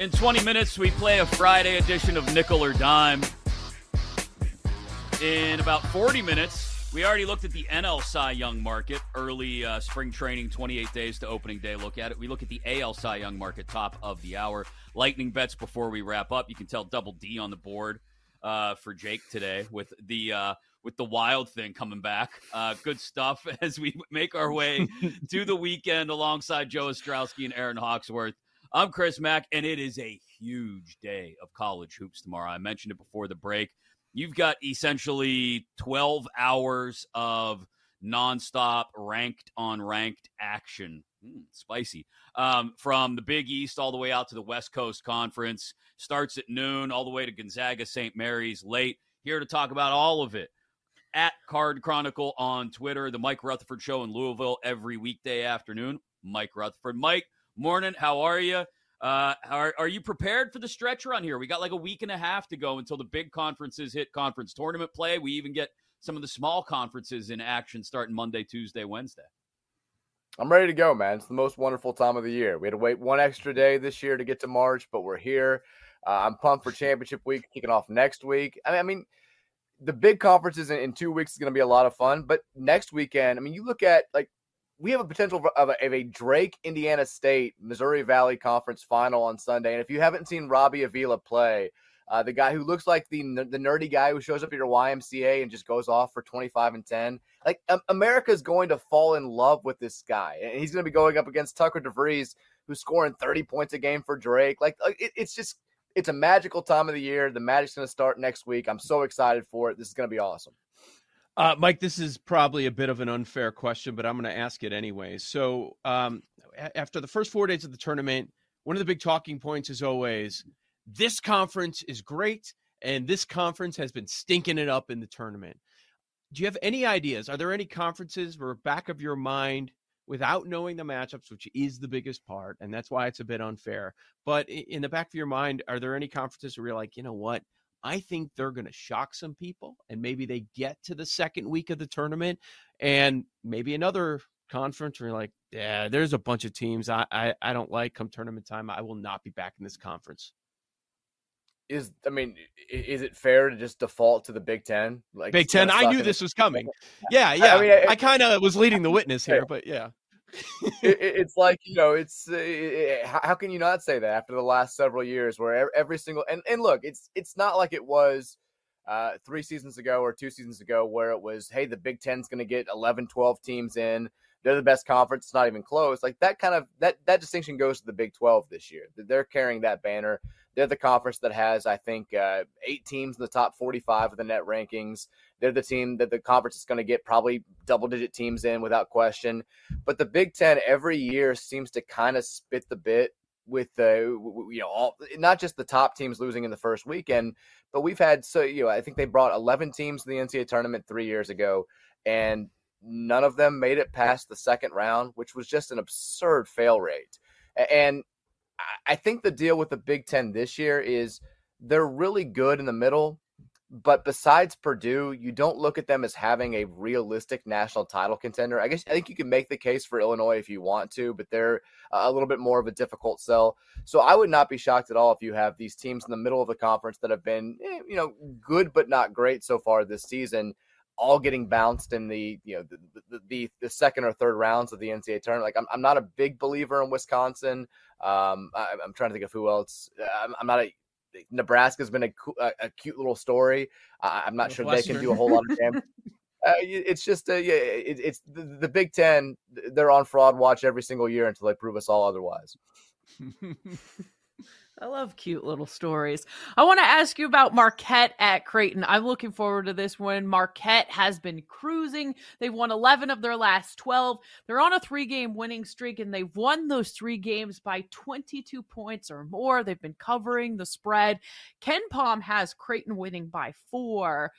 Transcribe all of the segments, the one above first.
In 20 minutes, we play a Friday edition of Nickel or Dime. In about 40 minutes, we already looked at the NL Cy Young market, early uh, spring training, 28 days to opening day. Look at it. We look at the AL Cy Young market, top of the hour. Lightning bets before we wrap up. You can tell Double D on the board uh, for Jake today with the uh, with the wild thing coming back. Uh, good stuff as we make our way to the weekend alongside Joe Ostrowski and Erin Hawksworth. I'm Chris Mack, and it is a huge day of college hoops tomorrow. I mentioned it before the break. You've got essentially 12 hours of nonstop ranked on ranked action. Mm, spicy. Um, from the Big East all the way out to the West Coast Conference. Starts at noon all the way to Gonzaga St. Mary's late. Here to talk about all of it at Card Chronicle on Twitter, the Mike Rutherford Show in Louisville every weekday afternoon. Mike Rutherford. Mike, Morning. How are you? Uh, are, are you prepared for the stretch run here? We got like a week and a half to go until the big conferences hit conference tournament play. We even get some of the small conferences in action starting Monday, Tuesday, Wednesday. I'm ready to go, man. It's the most wonderful time of the year. We had to wait one extra day this year to get to March, but we're here. Uh, I'm pumped for championship week kicking off next week. I mean, I mean the big conferences in, in two weeks is going to be a lot of fun, but next weekend, I mean, you look at like we have a potential of a, of a, Drake Indiana State Missouri Valley Conference final on Sunday. And if you haven't seen Robbie Avila play, uh, the guy who looks like the the nerdy guy who shows up at your YMCA and just goes off for 25 and 10, like um, America is going to fall in love with this guy, and he's going to be going up against Tucker DeVries, who's scoring 30 points a game for Drake. Like it, it's just it's a magical time of the year. The Magic's going to start next week. I'm so excited for it. This is going to be awesome. Uh, Mike, this is probably a bit of an unfair question, but I'm going to ask it anyway. So, um, after the first four days of the tournament, one of the big talking points is always this conference is great, and this conference has been stinking it up in the tournament. Do you have any ideas? Are there any conferences where back of your mind, without knowing the matchups, which is the biggest part, and that's why it's a bit unfair, but in the back of your mind, are there any conferences where you're like, you know what? I think they're going to shock some people and maybe they get to the second week of the tournament and maybe another conference where you're like, yeah, there's a bunch of teams I, I, I don't like come tournament time. I will not be back in this conference. Is I mean, is it fair to just default to the Big Ten? Like Big Ten, I knew this was coming. Yeah, yeah. I, mean, I, I kind of was leading the witness here, but yeah it, it's like you know, it's uh, it, how can you not say that after the last several years, where every single and and look, it's it's not like it was uh, three seasons ago or two seasons ago where it was, hey, the Big Ten's going to get 11, 12 teams in. They're the best conference. It's not even close. Like that kind of that that distinction goes to the Big 12 this year. They're carrying that banner. They're the conference that has, I think, uh, eight teams in the top 45 of the net rankings. They're the team that the conference is going to get probably double digit teams in without question. But the Big Ten every year seems to kind of spit the bit with the you know all not just the top teams losing in the first weekend, but we've had so you know I think they brought 11 teams to the NCAA tournament three years ago, and none of them made it past the second round, which was just an absurd fail rate. And I think the deal with the Big Ten this year is they're really good in the middle, but besides Purdue, you don't look at them as having a realistic national title contender. I guess I think you can make the case for Illinois if you want to, but they're a little bit more of a difficult sell. So I would not be shocked at all if you have these teams in the middle of the conference that have been, eh, you know, good but not great so far this season all getting bounced in the you know the, the, the, the second or third rounds of the NCAA tournament. Like I'm, I'm not a big believer in Wisconsin. Um, I, am trying to think of who else. I'm, I'm not a Nebraska's been a, a, a cute little story. Uh, I'm not sure they can do a whole lot of damage. Uh, it's just uh, yeah, it, it's the, the, Big Ten. They're on fraud watch every single year until they prove us all otherwise. I love cute little stories. I want to ask you about Marquette at Creighton. I'm looking forward to this one. Marquette has been cruising. They've won 11 of their last 12. They're on a three game winning streak, and they've won those three games by 22 points or more. They've been covering the spread. Ken Palm has Creighton winning by four.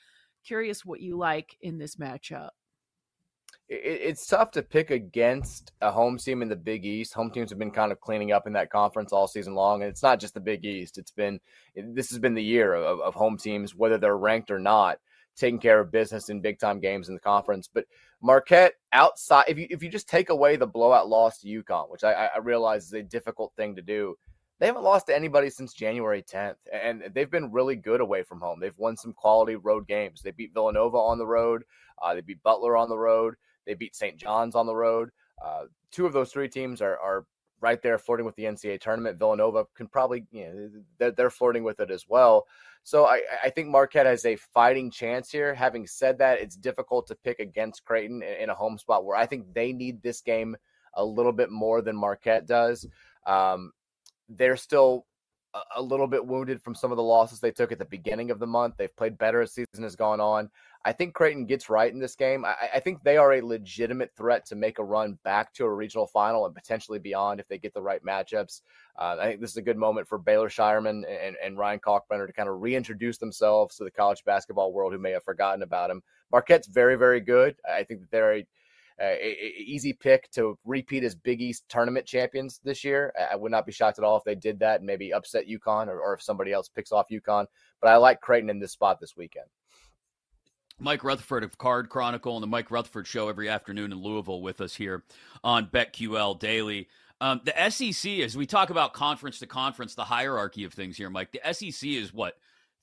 Curious what you like in this matchup it's tough to pick against a home team in the Big East. Home teams have been kind of cleaning up in that conference all season long, and it's not just the Big East. It's been this has been the year of, of home teams, whether they're ranked or not, taking care of business in big time games in the conference. But Marquette outside, if you if you just take away the blowout loss to UConn, which I, I realize is a difficult thing to do. They haven't lost to anybody since January 10th, and they've been really good away from home. They've won some quality road games. They beat Villanova on the road. Uh, they beat Butler on the road. They beat St. John's on the road. Uh, two of those three teams are, are right there flirting with the NCAA tournament. Villanova can probably, you know, they're, they're flirting with it as well. So I, I, think Marquette has a fighting chance here. Having said that, it's difficult to pick against Creighton in, a home spot where I think they need this game a little bit more than Marquette does. Um, they're still a little bit wounded from some of the losses they took at the beginning of the month. They've played better as season has gone on. I think Creighton gets right in this game. I, I, think they are a legitimate threat to make a run back to a regional final and potentially beyond if they get the right matchups. Uh, I think this is a good moment for Baylor Scheierman and, and Ryan Kalkbrenner to kind of reintroduce themselves to the college basketball world who may have forgotten about them. Marquette's very, very good. I think that they're a easy pick to repeat as Big East tournament champions this year. I would not be shocked at all if they did that and maybe upset UConn or, or if somebody else picks off UConn. But I like Creighton in this spot this weekend. Mike Rutherford of Card Chronicle and the Mike Rutherford Show every afternoon in Louisville with us here on BetQL Daily. Um, the SEC, as we talk about conference to conference, the hierarchy of things here, Mike, the SEC is what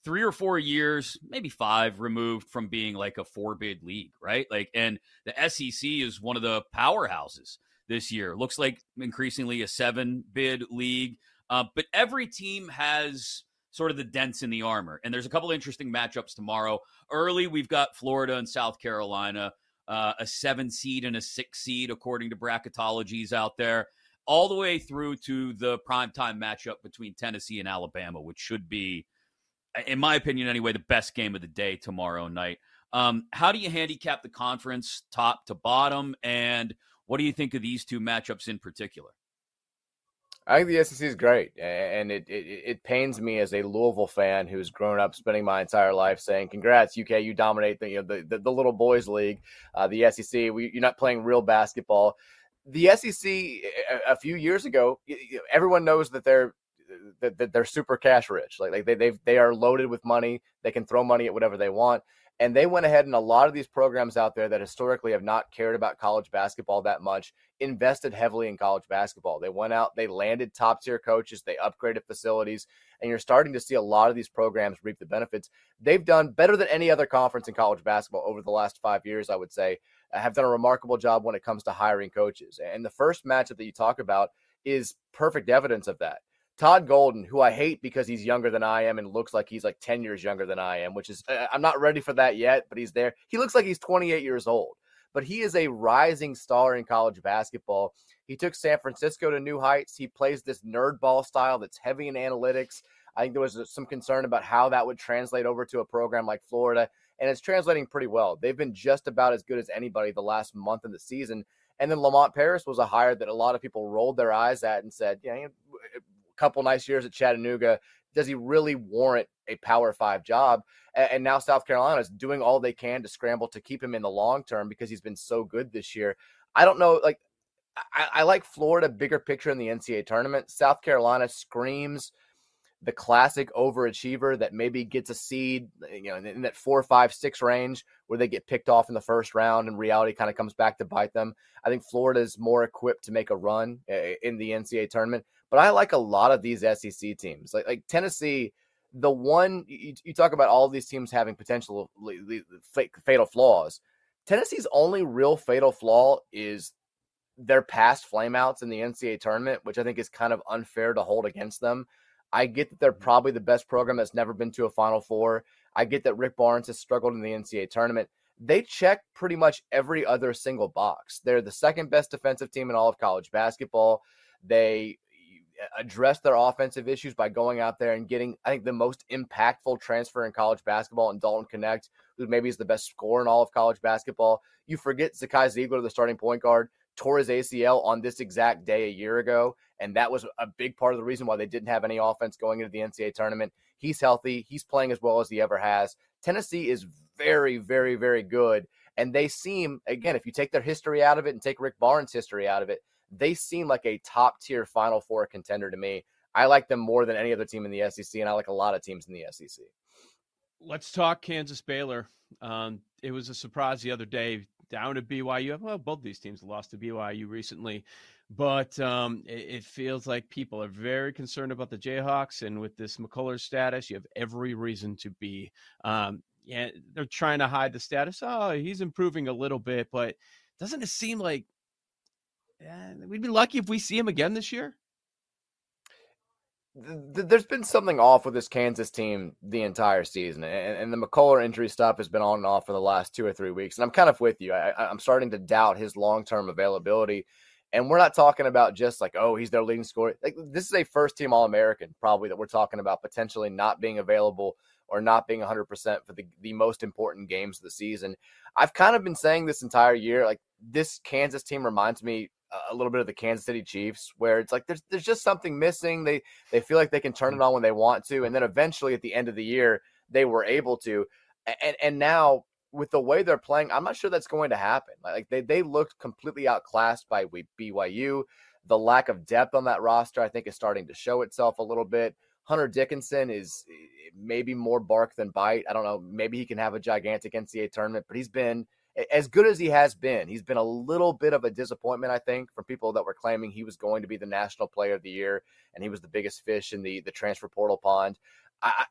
three or four years, maybe five removed from being like a four bid league, right? Like, and the SEC is one of the powerhouses this year. Looks like increasingly a seven bid league, uh, but every team has sort of the dents in the armor. And there's a couple interesting matchups tomorrow. Early, we've got Florida and South Carolina, uh, a seven seed and a six seed, according to bracketologies out there, all the way through to the primetime matchup between Tennessee and Alabama, which should be, in my opinion anyway, the best game of the day tomorrow night. Um, how do you handicap the conference top to bottom? And what do you think of these two matchups in particular? I think the SEC is great, and it, it, it pains me as a Louisville fan who's grown up spending my entire life saying, "Congrats, UK! You dominate the you know the, the, the little boys league, uh, the SEC. We, you're not playing real basketball." The SEC a, a few years ago, everyone knows that they're they're super cash rich. Like, like they they they are loaded with money. They can throw money at whatever they want. And they went ahead and a lot of these programs out there that historically have not cared about college basketball that much invested heavily in college basketball. They went out, they landed top tier coaches, they upgraded facilities, and you're starting to see a lot of these programs reap the benefits. They've done better than any other conference in college basketball over the last five years, I would say, uh, have done a remarkable job when it comes to hiring coaches. And the first matchup that you talk about is perfect evidence of that. Todd Golden, who I hate because he's younger than I am and looks like he's like 10 years younger than I am, which is, uh, I'm not ready for that yet, but he's there. He looks like he's 28 years old, but he is a rising star in college basketball. He took San Francisco to new heights. He plays this nerd ball style that's heavy in analytics. I think there was uh, some concern about how that would translate over to a program like Florida, and it's translating pretty well. They've been just about as good as anybody the last month of the season. And then Lamont Paris was a hire that a lot of people rolled their eyes at and said, yeah, couple nice years at Chattanooga. Does he really warrant a Power Five job? And now South Carolina is doing all they can to scramble to keep him in the long term because he's been so good this year. I don't know, like I, I like Florida bigger picture in the NCAA tournament. South Carolina screams the classic overachiever that maybe gets a seed, you know, in that four, five, six range where they get picked off in the first round and reality kind of comes back to bite them. I think Florida is more equipped to make a run eh, in the NCAA tournament. But I like a lot of these SEC teams, like like Tennessee. The one you, you talk about all these teams having potential fatal flaws. Tennessee's only real fatal flaw is their past flameouts in the NCAA tournament, which I think is kind of unfair to hold against them. I get that they're mm-hmm. probably the best program that's never been to a Final Four. I get that Rick Barnes has struggled in the NCAA tournament. They check pretty much every other single box. They're the second best defensive team in all of college basketball. They address their offensive issues by going out there and getting, I think, the most impactful transfer in college basketball in Dalton Knecht, who maybe is the best scorer in all of college basketball. You forget Zakai Zeigler, the starting point guard, tore his ACL on this exact day a year ago. And that was a big part of the reason why they didn't have any offense going into the NCAA tournament. He's healthy. He's playing as well as he ever has. Tennessee is very, very, very good. And they seem, again, if you take their history out of it and take Rick Barnes' history out of it, they seem like a top tier Final Four contender to me. I like them more than any other team in the SEC, and I like a lot of teams in the SEC. Let's talk Kansas Baylor. Um, it was a surprise the other day down to BYU. Well, both these teams lost to BYU recently, but um, it, it, feels like people are very concerned about the Jayhawks, and with this McCullar status, you have every reason to be. Um, yeah, they're trying to hide the status. Oh, he's improving a little bit, but doesn't it seem like yeah, we'd be lucky if we see him again this year? there's been something off with this Kansas team the entire season, and, the McCullar injury stuff has been on and off for the last two or three weeks. And I'm kind of with you. I, am starting to doubt his long term availability. And we're not talking about just like, oh, he's their leading scorer. Like this is a first team All American, probably that we're talking about potentially not being available or not being 100% for the, the most important games of the season. I've kind of been saying this entire year, like this Kansas team reminds me a little bit of the Kansas City Chiefs, where it's like there's there's just something missing. They they feel like they can turn it on when they want to, and then eventually at the end of the year they were able to. And and now with the way they're playing, I'm not sure that's going to happen. Like they they looked completely outclassed by BYU. The lack of depth on that roster, I think, is starting to show itself a little bit. Hunter Dickinson is eh, maybe more bark than bite. I don't know. Maybe he can have a gigantic NCAA tournament, but he's been as good as he has been, he's been a little bit of a disappointment, I think, for people that were claiming he was going to be the national player of the year and he was the biggest fish in the the transfer portal pond. I,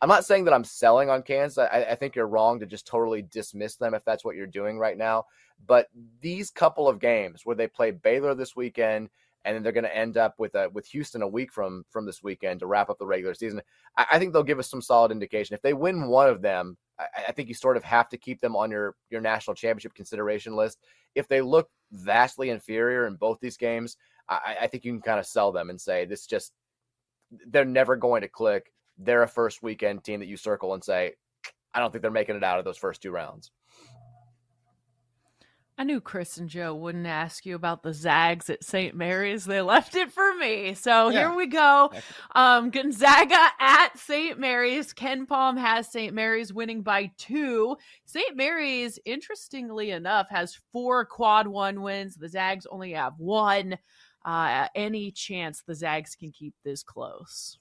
I'm not saying that I'm selling on Kansas. I, I think you're wrong to just totally dismiss them if that's what you're doing right now. But these couple of games where they play Baylor this weekend and then they're going to end up with a, with Houston a week from from this weekend to wrap up the regular season. I, I think they'll give us some solid indication. If they win one of them, I, I, think you sort of have to keep them on your your national championship consideration list. If they look vastly inferior in both these games, I, I think you can kind of sell them and say this just they're never going to click. They're a first weekend team that you circle and say, I don't think they're making it out of those first two rounds. I knew Chris and Joe wouldn't ask you about the Zags at St. Mary's. They left it for me. So yeah. here we go. Um, Gonzaga at St. Mary's. KenPom has St. Mary's winning by two. St. Mary's, interestingly enough, has four quad one wins. The Zags only have one. Uh, any chance the Zags can keep this close?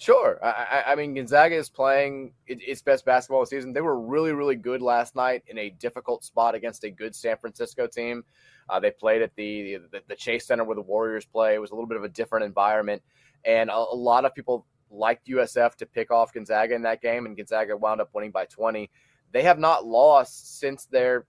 Sure. I, I, mean, Gonzaga is playing its best basketball season. They were really, really good last night in a difficult spot against a good San Francisco team. Uh, they played at the, the, the Chase Center where the Warriors play. It was a little bit of a different environment, and a, a lot of people liked USF to pick off Gonzaga in that game, and Gonzaga wound up winning by 20. They have not lost since their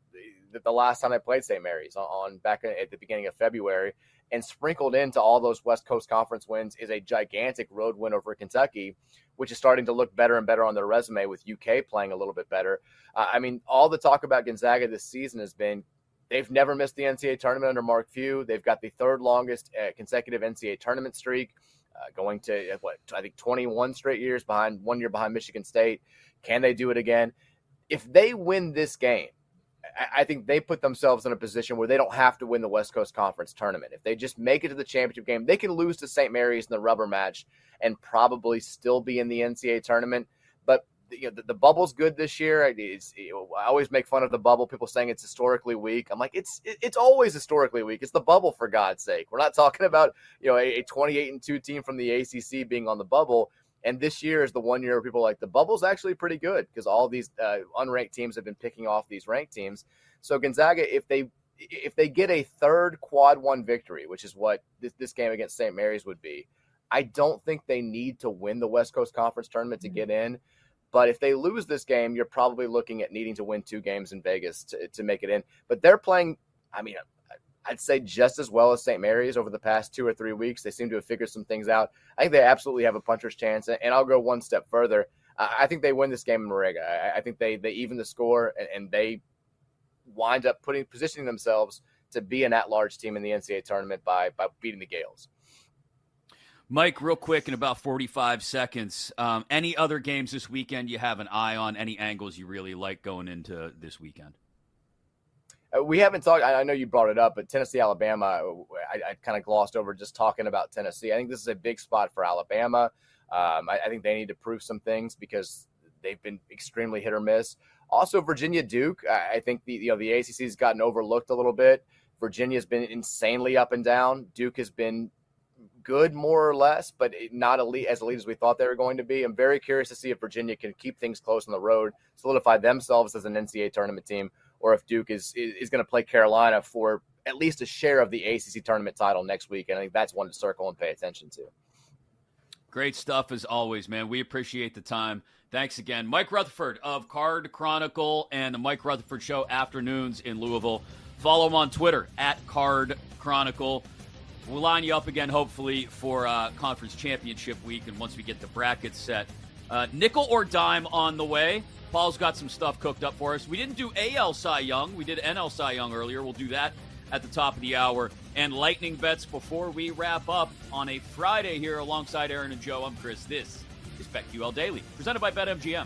the last time they played St. Mary's on, on back at the beginning of February and sprinkled into all those West Coast Conference wins is a gigantic road win over Kentucky, which is starting to look better and better on their resume with UK playing a little bit better. Uh, I mean, all the talk about Gonzaga this season has been they've never missed the NCAA tournament under Mark Few. They've got the third longest uh, consecutive NCAA tournament streak, uh, going to uh, what I think 21 straight years behind, one year behind Michigan State. Can they do it again? If they win this game, I think they put themselves in a position where they don't have to win the West Coast Conference tournament. If they just make it to the championship game, they can lose to St. Mary's in the rubber match and probably still be in the NCAA tournament. But you know, the, the bubble's good this year. It's, I always make fun of the bubble. People saying it's historically weak. I'm like, it's it's always historically weak. It's the bubble for God's sake. We're not talking about you know a, a 28 and two team from the ACC being on the bubble. And this year is the one year where people like the bubble's actually pretty good because all these uh, unranked teams have been picking off these ranked teams. So Gonzaga, if they if they get a third quad one victory, which is what this, this game against St. Mary's would be, I don't think they need to win the West Coast Conference tournament to get in. But if they lose this game, you're probably looking at needing to win two games in Vegas to, to make it in. But they're playing, I mean, I'd say just as well as St. Mary's over the past two or three weeks. They seem to have figured some things out. I think they absolutely have a puncher's chance. And I'll go one step further. I think they win this game in Moraga. I think they they even the score and they wind up putting positioning themselves to be an at-large team in the NCAA tournament by by beating the Gaels. Mike, real quick in about 45 seconds. Um, any other games this weekend you have an eye on? Any angles you really like going into this weekend? Uh, we haven't talked. I know you brought it up, but Tennessee, Alabama. I, I kind of glossed over just talking about Tennessee. I think this is a big spot for Alabama. Um, I, I, think they need to prove some things because they've been extremely hit or miss. Also, Virginia Duke. I, I think the you know the ACC has gotten overlooked a little bit. Virginia's been insanely up and down. Duke has been good more or less, but not elite as elite as we thought they were going to be. I'm very curious to see if Virginia can keep things close on the road, solidify themselves as an NCAA tournament team, or if Duke is is, going to play Carolina for at least a share of the ACC tournament title next week. And I think that's one to circle and pay attention to. Great stuff as always, man. We appreciate the time. Thanks again. Mike Rutherford of Card Chronicle and the Mike Rutherford Show afternoons in Louisville. Follow him on Twitter at Card Chronicle. We'll line you up again, hopefully, for uh, conference championship week, and once we get the brackets set. Uh, nickel or dime on the way. Paul's got some stuff cooked up for us. We didn't do AL Cy Young. We did NL Cy Young earlier. We'll do that at the top of the hour. And lightning bets before we wrap up on a Friday here alongside Erin and Joe. I'm Chris. This is BetQL Daily, presented by BetMGM.